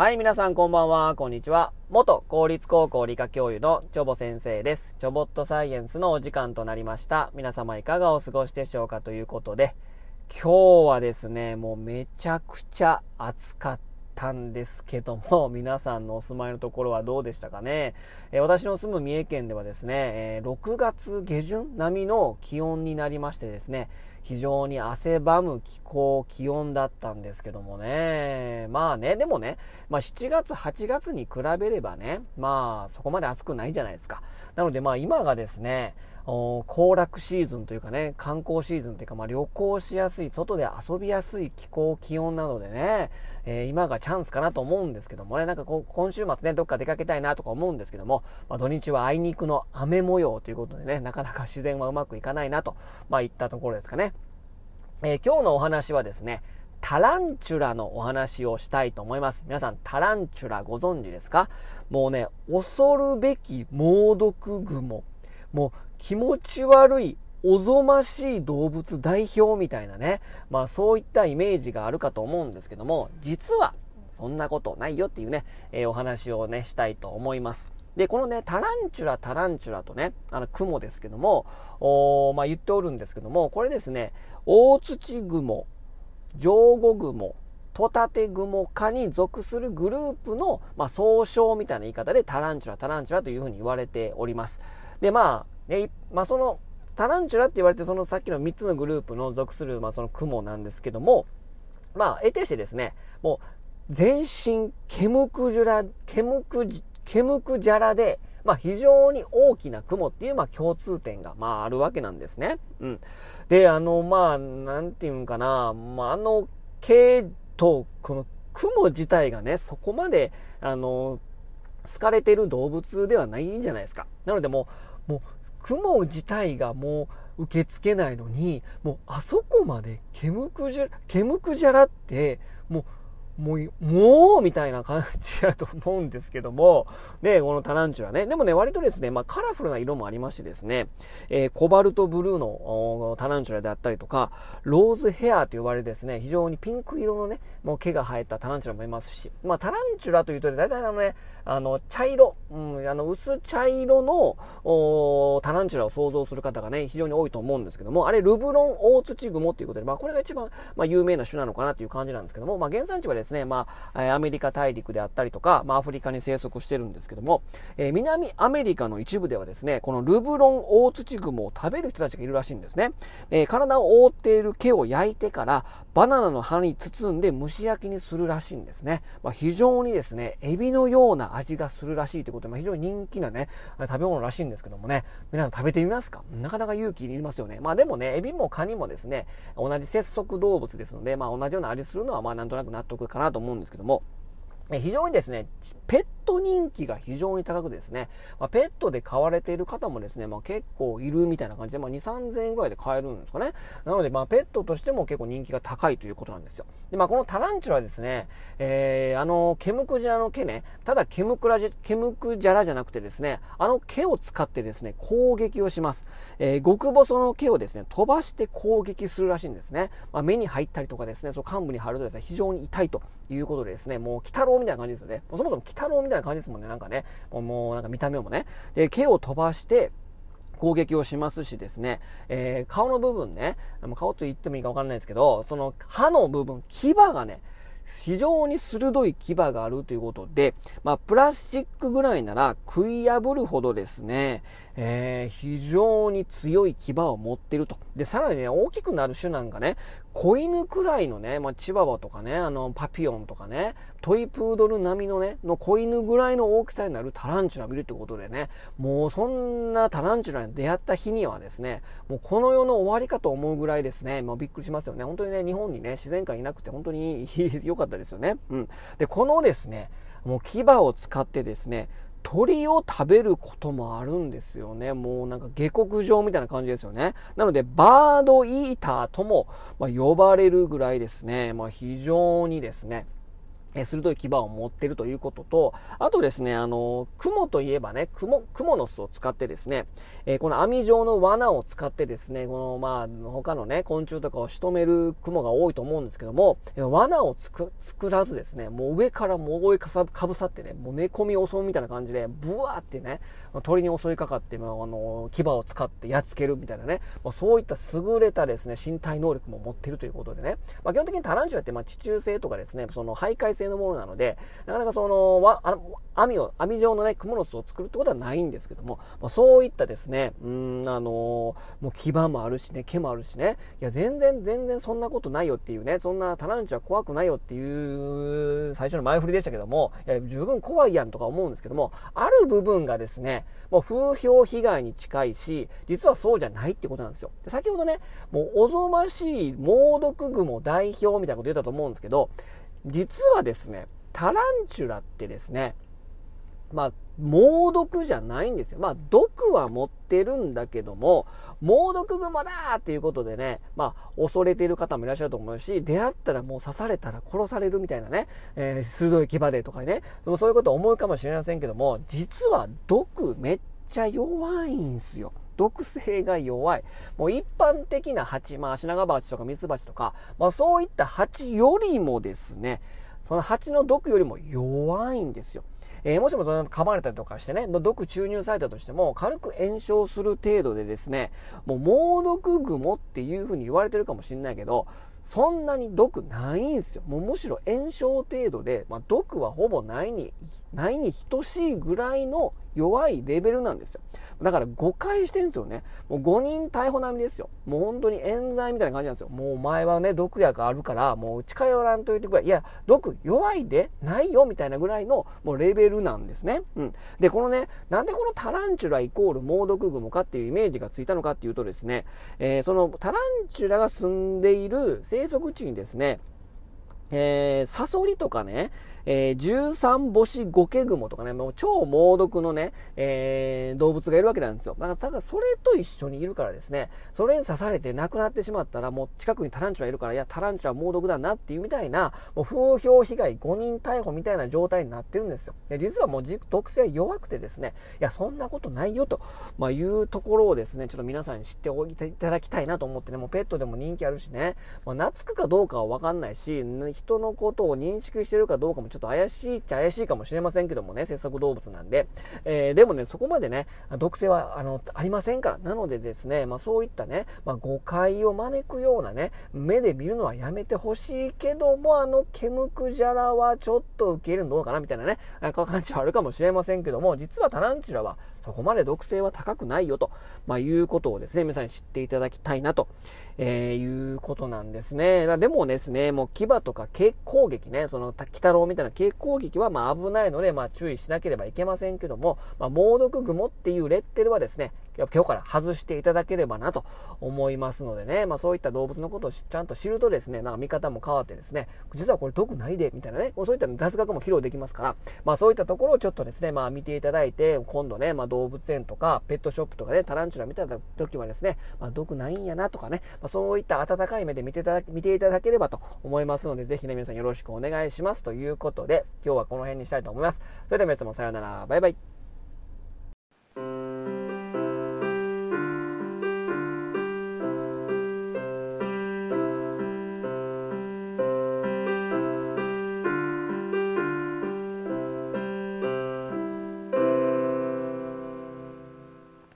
はい、皆さんこんばんは、こんにちは。元公立高校理科教諭のチョボ先生です。チョボットサイエンスのお時間となりました。皆様いかがお過ごしでしょうかということで、今日はですね、もうめちゃくちゃ暑かったんですけども、皆さんのお住まいのところはどうでしたかね？え、私の住む三重県ではですね、え、6月下旬並みの気温になりましてですね、非常に汗ばむ気候、気温だったんですけどもね。まあね、でもね、まあ7月、8月に比べればね、まあそこまで暑くないじゃないですか。なのでまあ今がですね、行楽シーズンというかね、観光シーズンというか、まあ、旅行しやすい、外で遊びやすい気候、気温なのでね、えー、今がチャンスかなと思うんですけどもね、なんか今週末ね、どっか出かけたいなとか思うんですけども、まあ、土日はあいにくの雨模様ということでね、なかなか自然はうまくいかないなと、まあ、いったところですかね。えー、今日のお話はですね、タランチュラのお話をしたいと思います。皆さん、タランチュラご存知ですか？もうね、恐るべき猛毒雲。もう気持ち悪い、おぞましい動物代表みたいなね、まあそういったイメージがあるかと思うんですけども、実はそんなことないよっていうね、えー、お話をね、したいと思います。で、このね、タランチュラ、タランチュラとね、あの、雲ですけども、おまあ、言っておるんですけども、これですね、大土雲、上後雲、トタテ雲科に属するグループの、まあ、総称みたいな言い方でタランチュラ、タランチュラというふうに言われております。で、まあ、ね、まあ、その、タランチュラって言われて、そのさっきの3つのグループの属する、まあ、その雲なんですけども、まあ、得てしてですね、もう、全身、ケムクジュラ、ケムクケムクジャラで、まあ、非常に大きな雲っていう、まあ、共通点が、まあ、あるわけなんですね。うん。で、あの、まあ、なんていうんかな、まあ、あの、系と、この雲自体がね、そこまで、あの、好かれてる動物ではないんじゃないですか。なのでもう、もう、雲自体がもう受け付けないのに、もう、あそこまで煙くじゃ煙くじゃらって、もう、もう、もうみたいな感じだと思うんですけども、ね、このタランチュラね。でもね、割とですね、まあカラフルな色もありましてですね、えー、コバルトブルーのタランチュラであったりとか、ローズヘアーと呼ばれるですね、非常にピンク色のね、もう毛が生えたタランチュラもいますし、まあタランチュラというと、大体あのね、あの、茶色、うん、あの、薄茶色のタランチュラを想像する方がね、非常に多いと思うんですけども、あれ、ルブロン大土雲っていうことで、まあこれが一番、まあ有名な種なのかなっていう感じなんですけども、まあ原産地はですね、ですね、まあ、アメリカ大陸であったりとか、まあ、アフリカに生息してるんですけども、えー、南アメリカの一部ではですね、このルブロン大土雲を食べる人たちがいるらしいんですね。えー、体を覆っている毛を焼いてから、バナナの葉に包んで蒸し焼きにするらしいんですね。まあ、非常にですね、エビのような味がするらしいということで、まあ、非常に人気なね、食べ物らしいんですけどもね、皆さん食べてみますか？なかなか勇気いりますよね。まあでもね、エビもカニもですね、同じ節足動物ですので、まあ同じような味するのはまあなんとなく納得かなと思うんですけども、非常にですね、ペッット人気が非常に高くですね、まあ、ペットで飼われている方もですね、まあ、結構いるみたいな感じで、まあ、2、3000円ぐらいで買えるんですかね。なので、まあ、ペットとしても結構人気が高いということなんですよ。で、まあ、このタランチュラはですね、えー、あの、ケムクジラの毛ね、ただケムクラジ、ケムクジャラじゃなくてですね、あの毛を使ってですね、攻撃をします。えー、極細の毛をですね、飛ばして攻撃するらしいんですね。まあ、目に入ったりとかですね、その幹部に貼るとですね、非常に痛いということでですね、もう、鬼太郎みたいな感じですよね。そもそも鬼太郎みたいな感じですもんね、なんかね。もうなんか見た目もね。で、毛を飛ばして、攻撃をしますしですね、えー、顔の部分ね、顔と言ってもいいかわかんないですけど、その歯の部分、牙がね、非常に鋭い牙があるということで、まあ、プラスチックぐらいなら食い破るほどですね、えー、非常に強い牙を持ってると。で、さらにね、大きくなる種なんかね、子犬くらいのね、まあ、チワワとかね、あの、パピオンとかね、トイプードル並みのね、の子犬ぐらいの大きさになるタランチュラ見るってことでね、もうそんなタランチュラに出会った日にはですね、もうこの世の終わりかと思うぐらいですね、もうびっくりしますよね。本当にね、日本にね、自然界いなくて本当に良かったですよね。うん。で、このですね、もう牙を使ってですね、鳥を食べることもあるんですよね。もうなんか下克上みたいな感じですよね。なので、バードイーターとも、ま呼ばれるぐらいですね。まあ、非常にですね、鋭い牙を持ってるということと、あとですね、あの、雲といえばね、雲、雲の巣を使ってですね、えー、この網状の罠を使ってですね、この、まあ、他のね、昆虫とかを仕留める雲が多いと思うんですけども、罠をつく作らずですね、もう上からもう覆いかさぶさってね、もう寝込み襲うみたいな感じで、ブワーってね、鳥に襲いかかって、まあ、あの、牙を使ってやっつけるみたいなね、まあ、そういった優れたですね、身体能力も持ってるということでね、まあ、基本的にタランチュラって、まあ、地中性とかですね、その徘徊性のものなので、なかなかその、わあ網を、網状のね、クモの巣を作るってことはないんですけども、まあ、そういったですね、うん、あのー、もう牙もあるしね、毛もあるしね、いや、全然、全然そんなことないよっていうね、そんなタランチュラ怖くないよっていう最初の前振りでしたけども、いや、十分怖いやんとか思うんですけども、ある部分がですね、もう風評被害に近いし、実はそうじゃないってことなんですよ。で先ほどね、もうおぞましい猛毒雲代表みたいなこと言ったと思うんですけど、実はですね、タランチュラってですね、まあ、猛毒じゃないんですよ。まあ、毒は持ってるんだけども、猛毒グマだっていうことでね、まあ、恐れている方もいらっしゃると思うし、出会ったらもう刺されたら殺されるみたいなね、えー、鋭い牙でとかね、そういうこと思うかもしれませんけども、実は毒めっちゃ弱いんすよ。毒性が弱い。もう一般的な蜂、まあ、足長鉢とかミツバチとか、まあ、そういった蜂よりもですね、その蜂の毒よりも弱いんですよ。えー、もしもその噛まれたりとかしてね、毒注入されたとしても、軽く炎症する程度でですね、もう猛毒蜘蛛っていうふうに言われてるかもしれないけど、そんなに毒ないんですよ。もうむしろ炎症程度で、まあ、毒はほぼないに、ないに等しいぐらいの弱いレベルなんですよ。だから誤解してるんですよね。もう5人逮捕並みですよ。もう本当に冤罪みたいな感じなんですよ。もうお前はね、毒薬あるから、もう近寄らんといてくれ。いいや、毒弱いでないよみたいなぐらいのもうレベルなんですね。うん。で、このね、なんでこのタランチュライコール猛毒雲かっていうイメージがついたのかっていうとですね、えー、そのタランチュラが住んでいる生息地にですね、えー、サソリとかね、えー、13星ゴケグモとかね、もう超猛毒のね、えー、動物がいるわけなんですよ。だからそれと一緒にいるからですね、それに刺されて亡くなってしまったら、もう近くにタランチュラいるから、いや、タランチュラ猛毒だなっていうみたいな、もう風評被害5人逮捕みたいな状態になってるんですよ。で実はもう毒性弱くてですね、いや、そんなことないよと、まあ、いうところをですね、ちょっと皆さんに知っておいていただきたいなと思ってね、もうペットでも人気あるしね、まあ、懐くかどうかはわかんないし、人のことを認識してるかどうかもちょっと怪しいっちゃ怪しいかもしれませんけどもね、節足動物なんで。えー、でもね、そこまでね、毒性は、あの、ありませんから。なのでですね、まあそういったね、まあ誤解を招くようなね、目で見るのはやめてほしいけども、あの、ケムクジャラはちょっと受け入れるのどうかなみたいなね、感じはあるかもしれませんけども、実はタランチュラはそこまで毒性は高くないよと、まあ、いうことをですね、皆さんに知っていただきたいなと、えー、いうことなんですね。でもですね、もう牙とか軽攻撃ね、その、鬼太郎みたいな軽攻撃はまあ危ないので、まあ注意しなければいけませんけども、まあ、猛毒雲っていうレッテルはですね、今日から外していただければなと思いますのでね、まあそういった動物のことをちゃんと知るとですね、なんか見方も変わってですね、実はこれ毒ないで、みたいなね、そういった雑学も披露できますから、まあそういったところをちょっとですね、まあ見ていただいて、今度ね、まあ動物園とかペットショップとかで、ね、タランチュラ見た時はですね、まあ毒ないんやなとかね、まあそういった温かい目で見ていただ見ていただければと思いますので、ぜひね、皆さんよろしくお願いしますということで、今日はこの辺にしたいと思います。それでは皆様さようなら、バイバイ。